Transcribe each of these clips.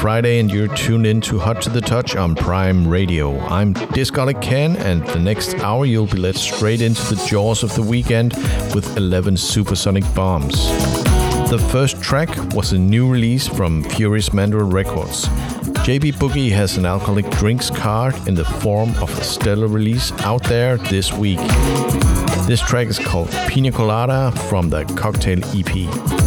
Friday, and you're tuned in to Hot to the Touch on Prime Radio. I'm Discolic Ken, and the next hour you'll be led straight into the jaws of the weekend with 11 supersonic bombs. The first track was a new release from Furious Mandrill Records. JB Boogie has an alcoholic drinks card in the form of a stellar release out there this week. This track is called Pina Colada from the Cocktail EP.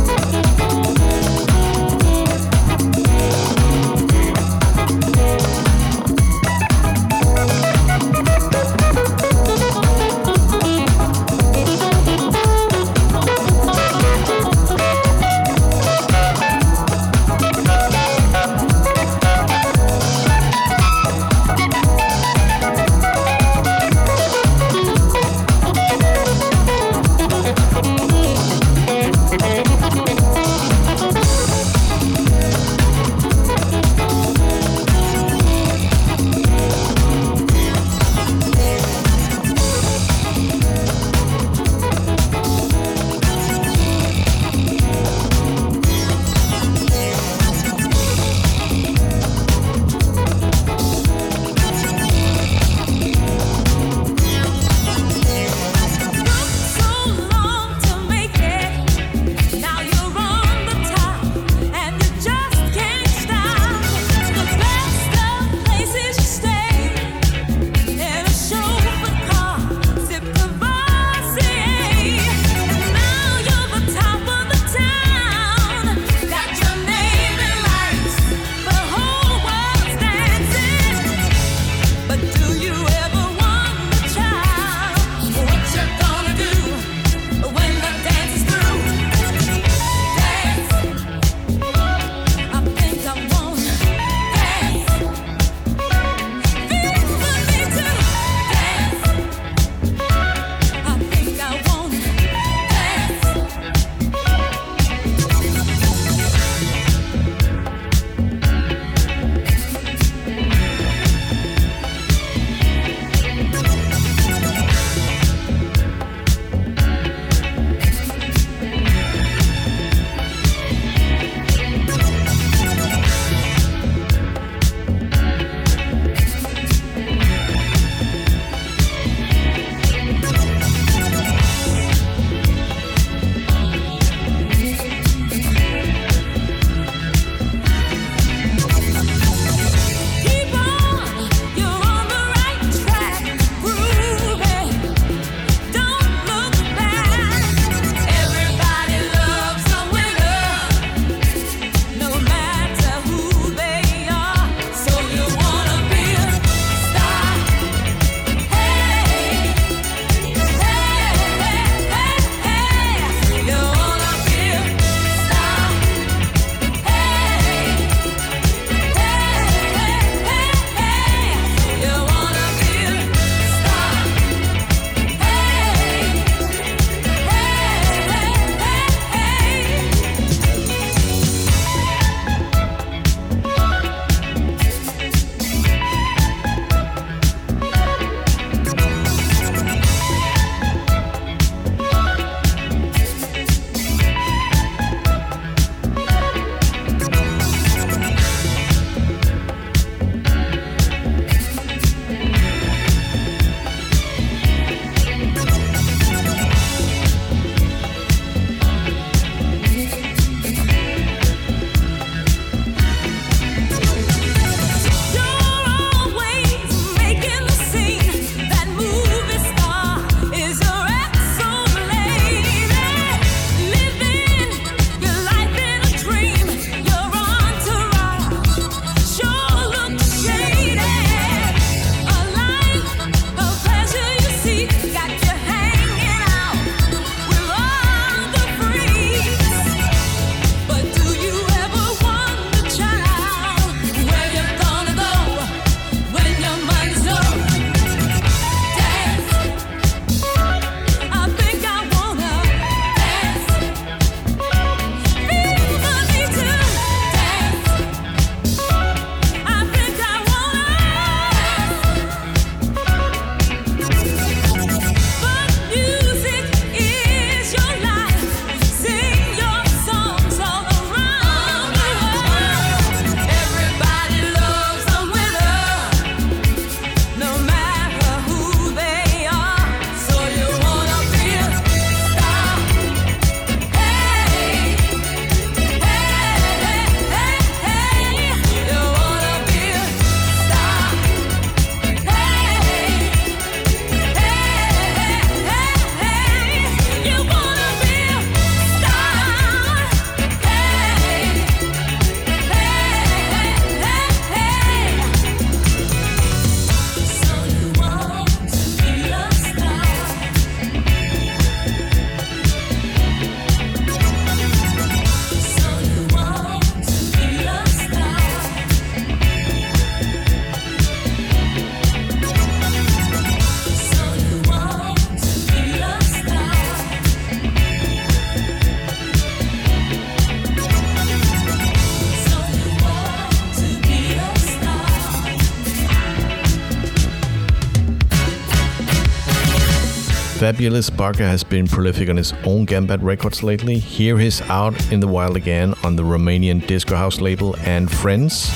Fabulous Barker has been prolific on his own Gambat records lately. Here he's out in the wild again on the Romanian disco house label and Friends.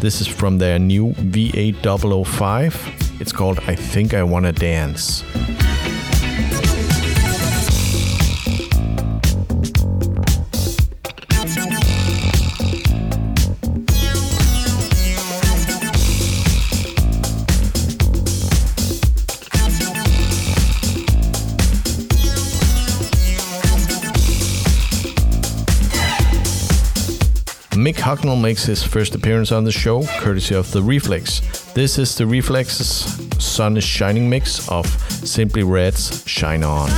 This is from their new V8005. It's called I Think I Wanna Dance. Mick Hucknall makes his first appearance on the show, courtesy of The Reflex. This is The Reflex's Sun is Shining mix of Simply Red's Shine On.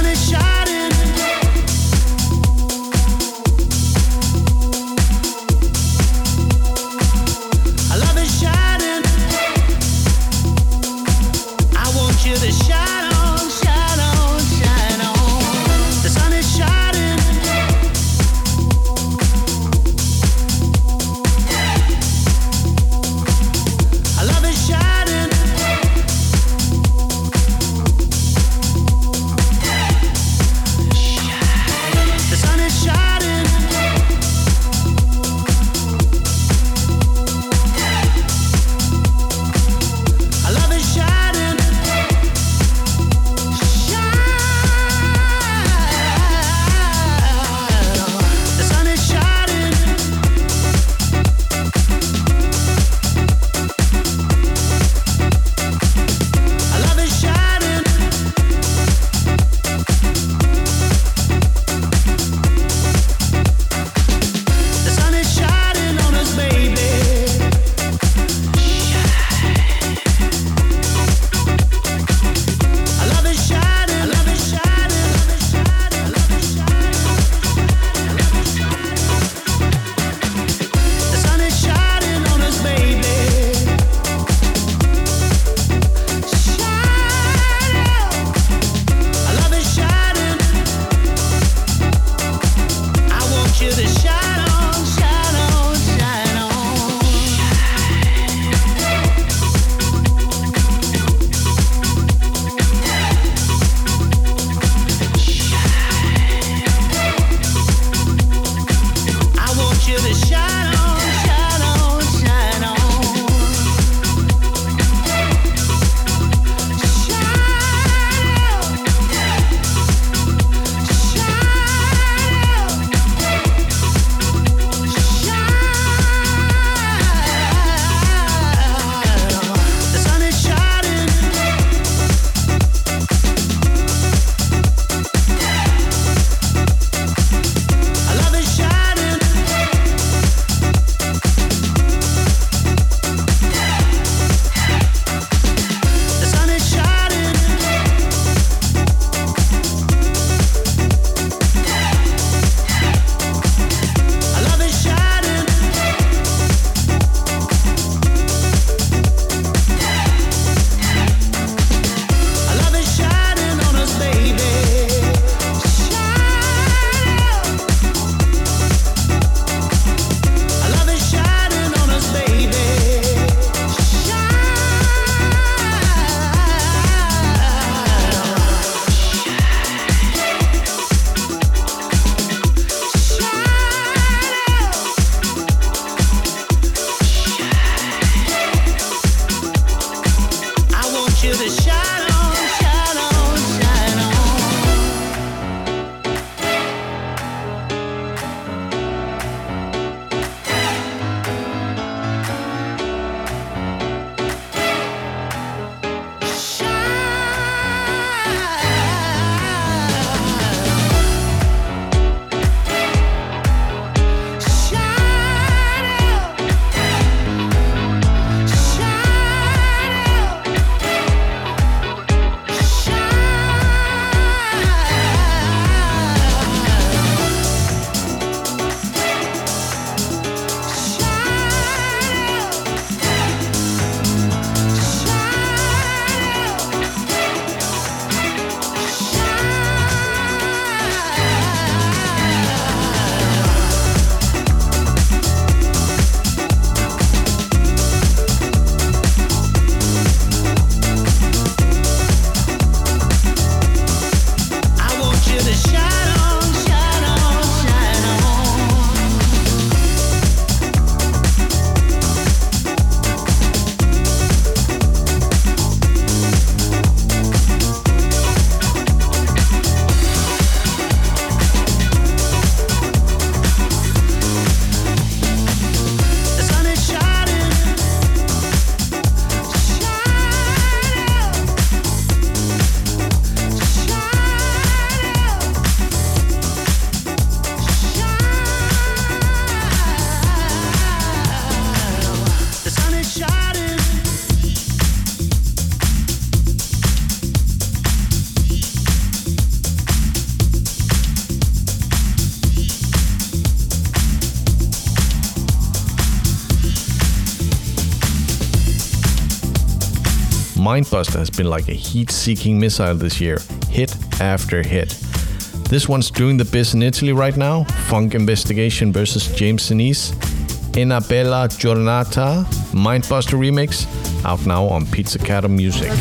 Mindbuster has been like a heat seeking missile this year, hit after hit. This one's doing the biz in Italy right now Funk Investigation versus James Sinise. Una Bella Giornata Mindbuster remix, out now on Pizzicato Music.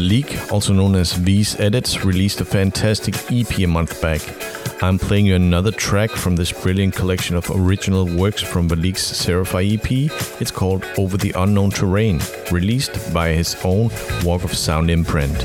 Leak, also known as V's Edits, released a fantastic EP a month back. I'm playing you another track from this brilliant collection of original works from Valik's Seraphai EP. It's called Over the Unknown Terrain, released by his own Walk of Sound imprint.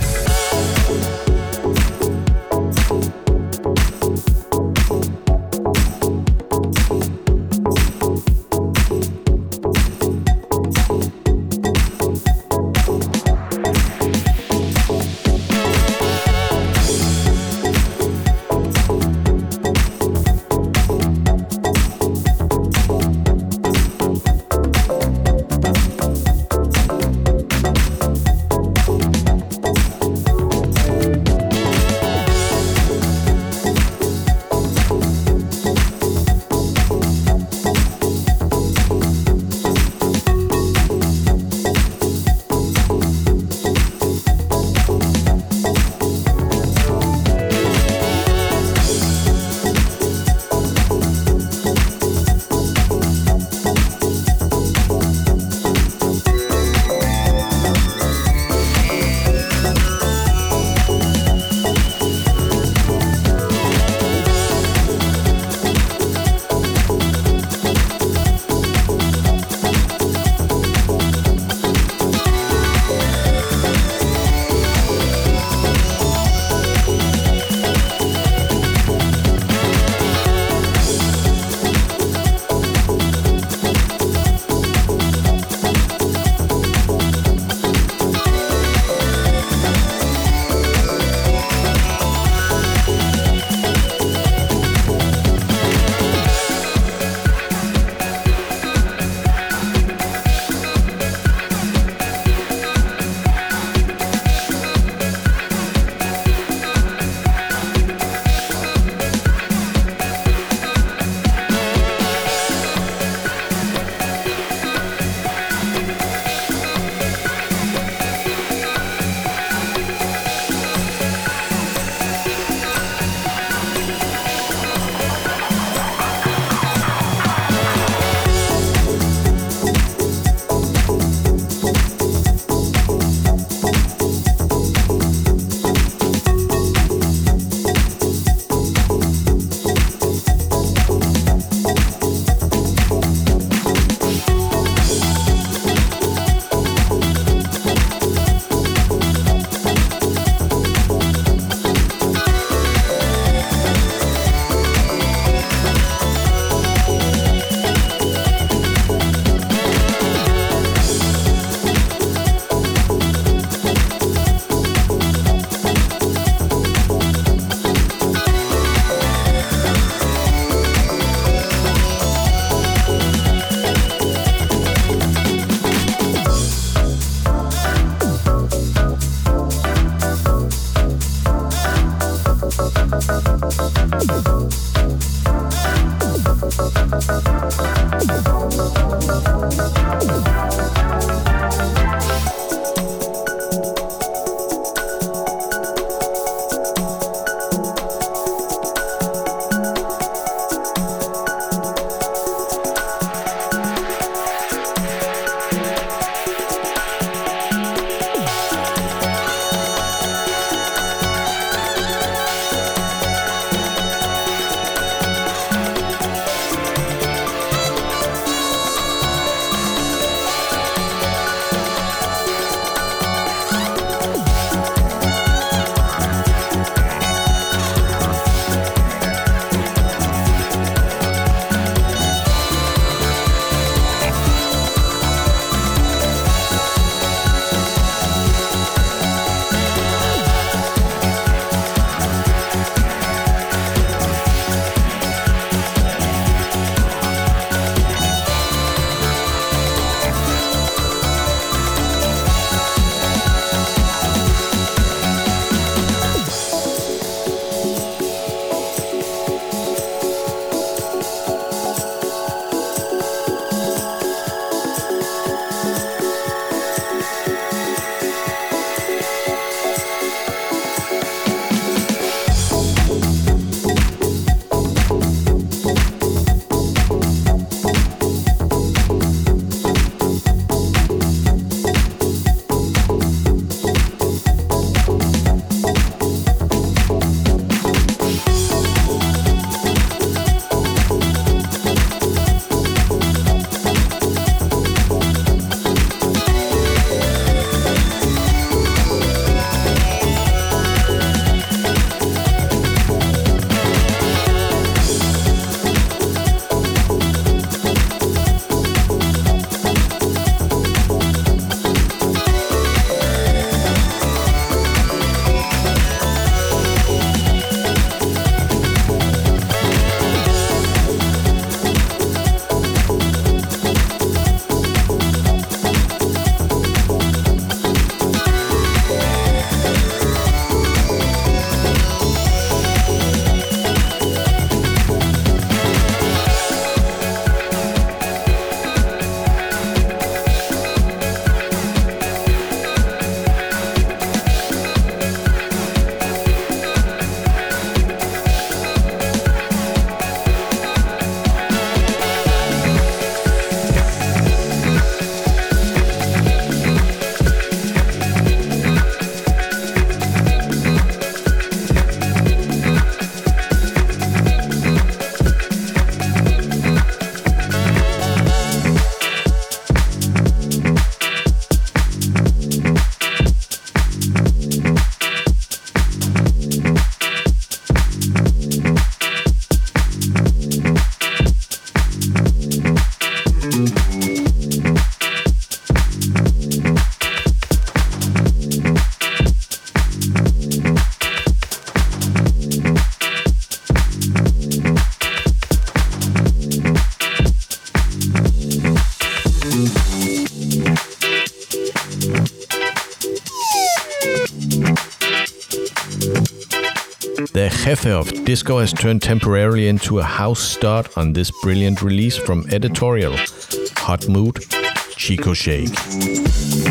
Thank you. Epitaph of disco has turned temporarily into a house start on this brilliant release from Editorial Hot Mood Chico Shake.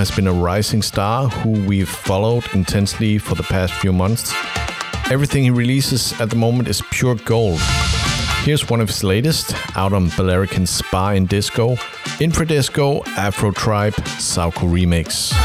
Has been a rising star who we've followed intensely for the past few months. Everything he releases at the moment is pure gold. Here's one of his latest, out on Balearic Spa in Disco, Infradisco Afro Tribe Sauko Remix.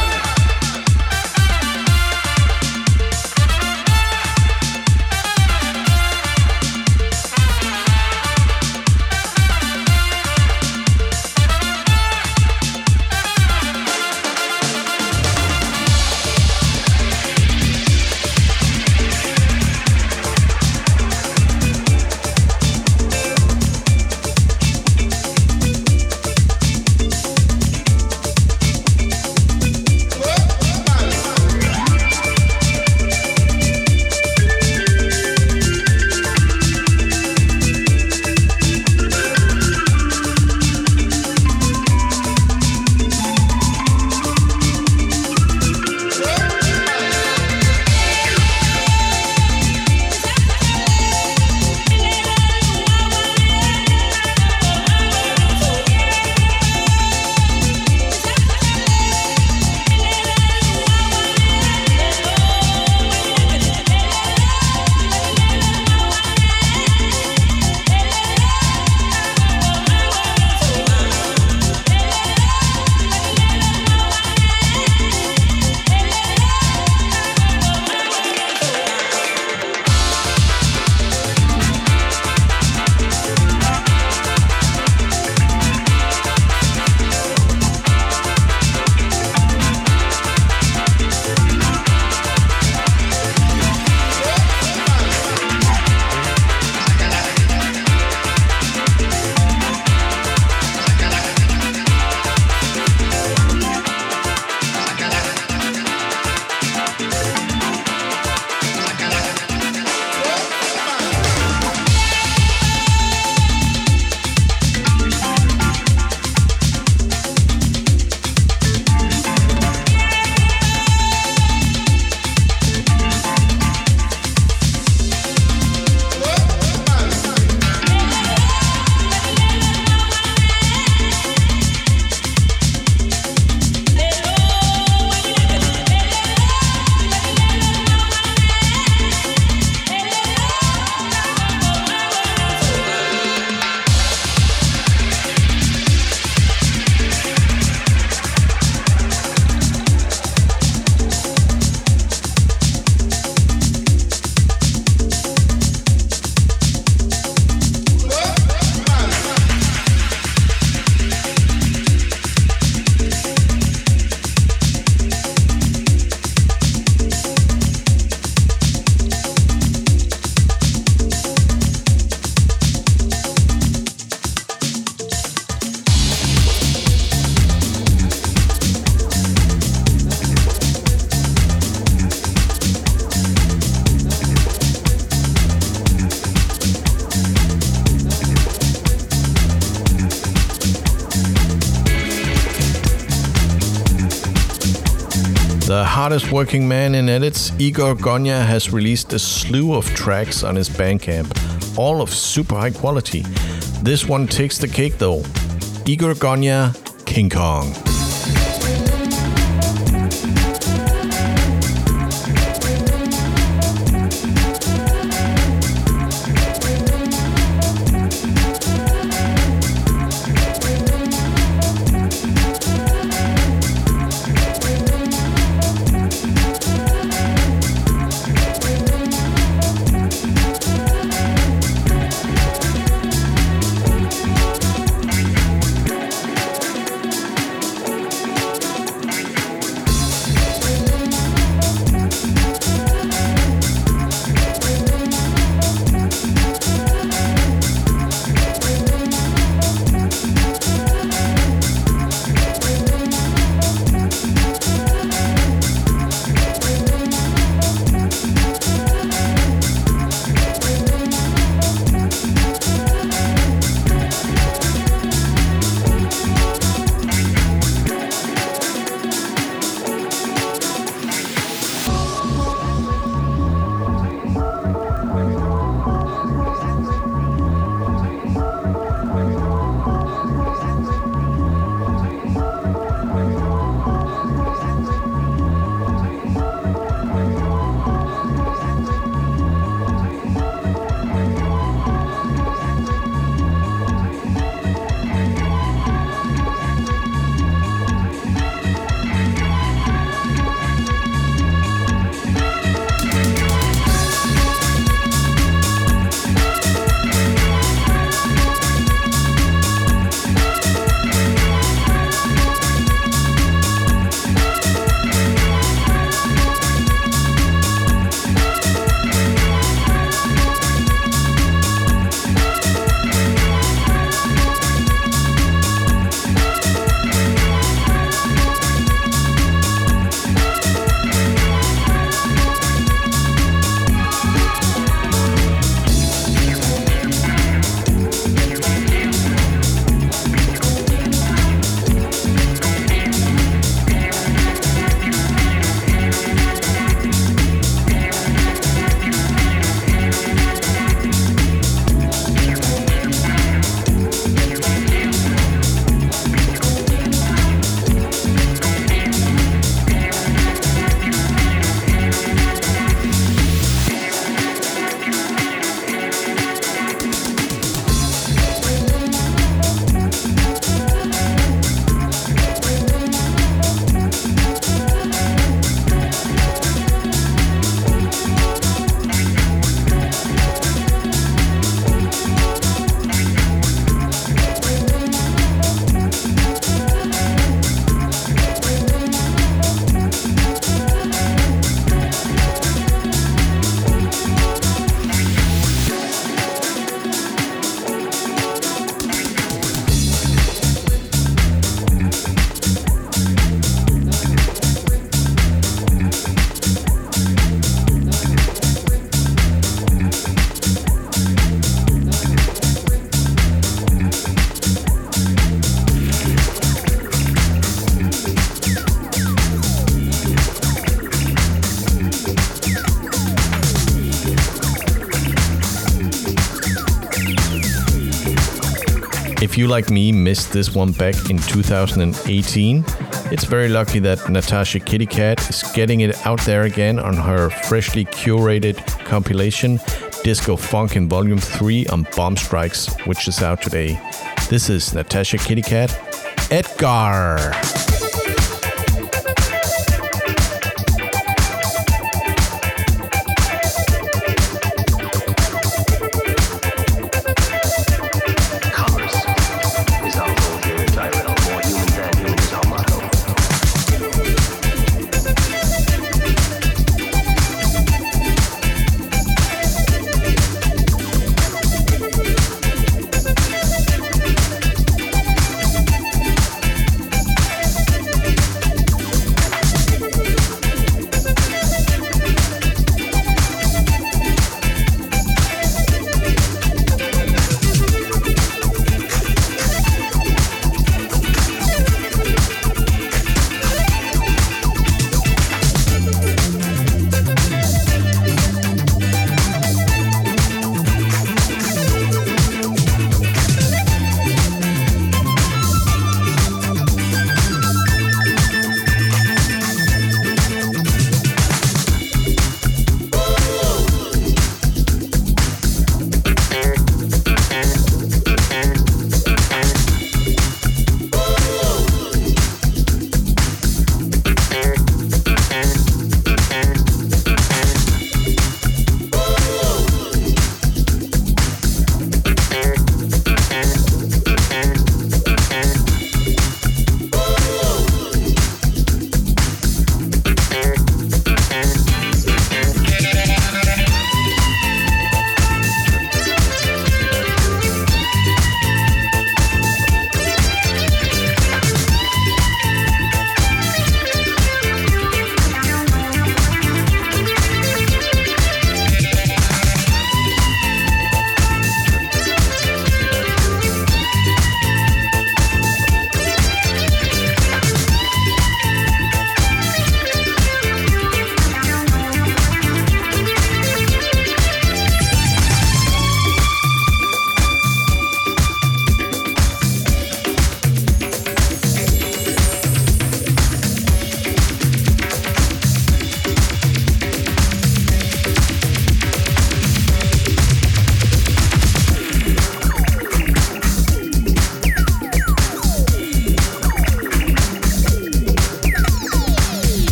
Hardest working man in edits, Igor Gonya has released a slew of tracks on his Bandcamp, all of super high quality. This one takes the cake though. Igor Gonya, King Kong. You, like me, missed this one back in 2018, it's very lucky that Natasha Kitty Katt is getting it out there again on her freshly curated compilation Disco Funk in Volume 3 on Bomb Strikes, which is out today. This is Natasha Kitty Katt, Edgar.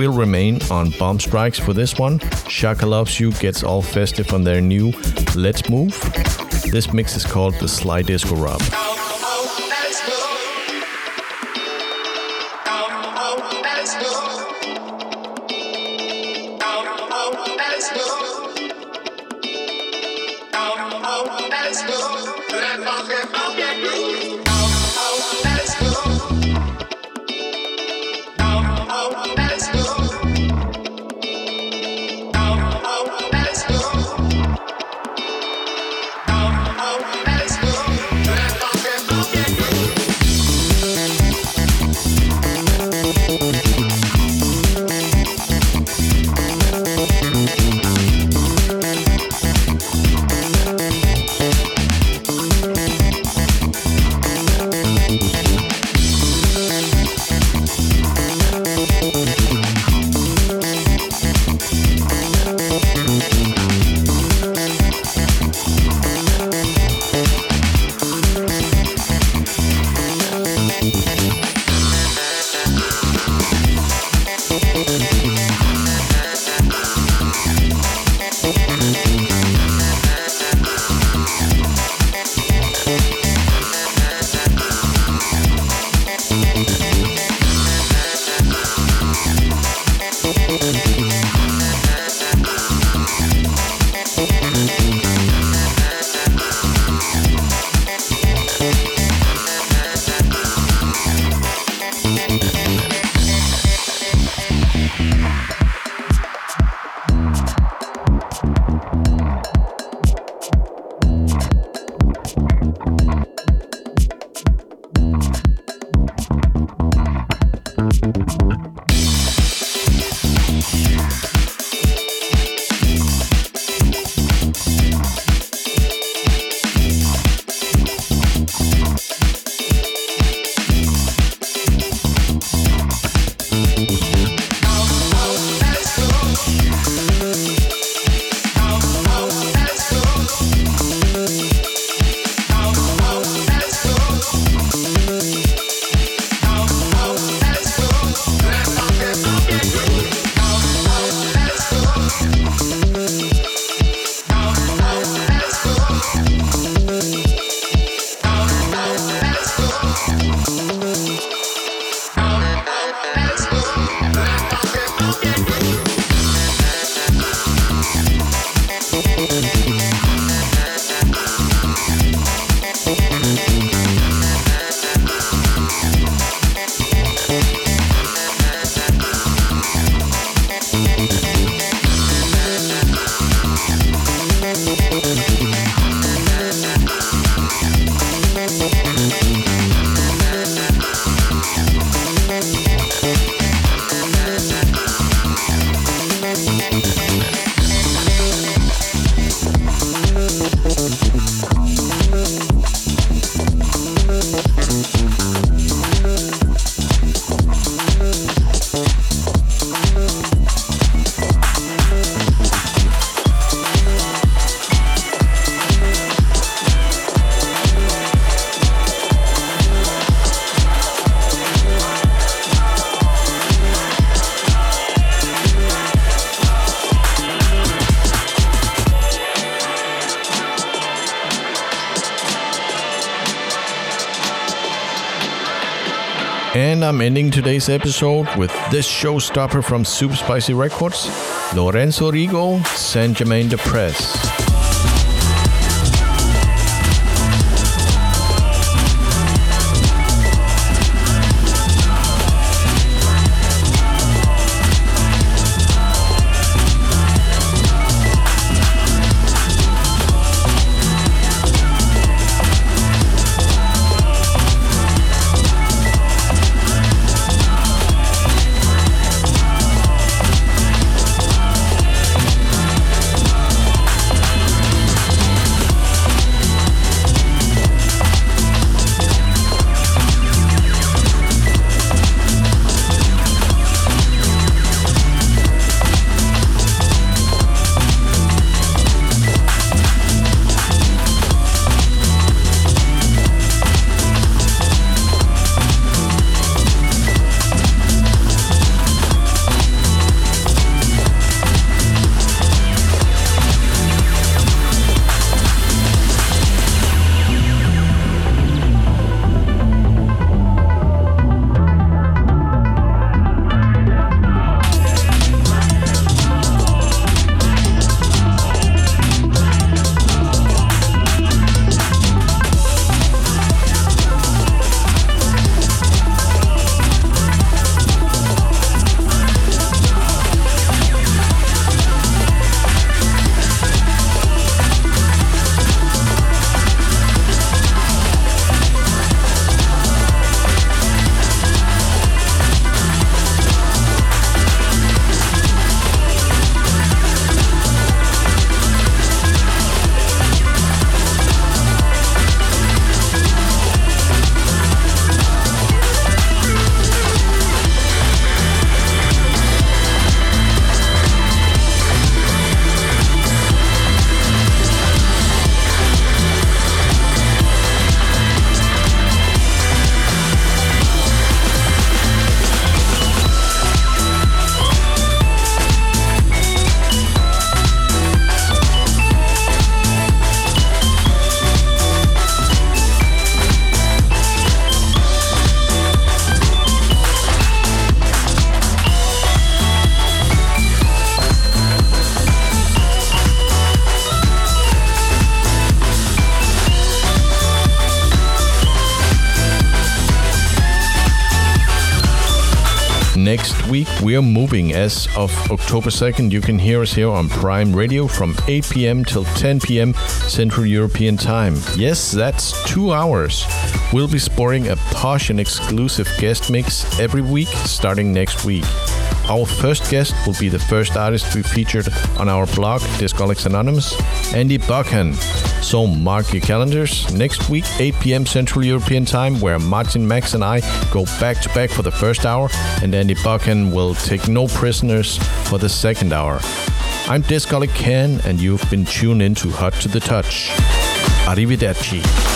We'll remain on Bomb Strikes for this one. Shaka Loves You gets all festive on their new Let's Move. This mix is called the Sly Disco Rub. I'm ending today's episode with this showstopper from Super Spicy Records, Lorenzo Rigo, Saint Germain des Prés. We are moving as of October 2nd. You can hear us here on Prime Radio from 8 p.m. till 10 p.m. Central European Time. Yes, that's two hours. We'll be sporting a posh and exclusive guest mix every week starting next week. Our first guest will be the first artist we featured on our blog, Discolics Anonymous, Andy Buchan. So mark your calendars. Next week, 8 p.m. Central European Time, where Martin Max and I go back to back for the first hour, and Andy Buchan will take no prisoners for the second hour. I'm Discolic Ken, and you've been tuned in to Hot to the Touch. Arrivederci.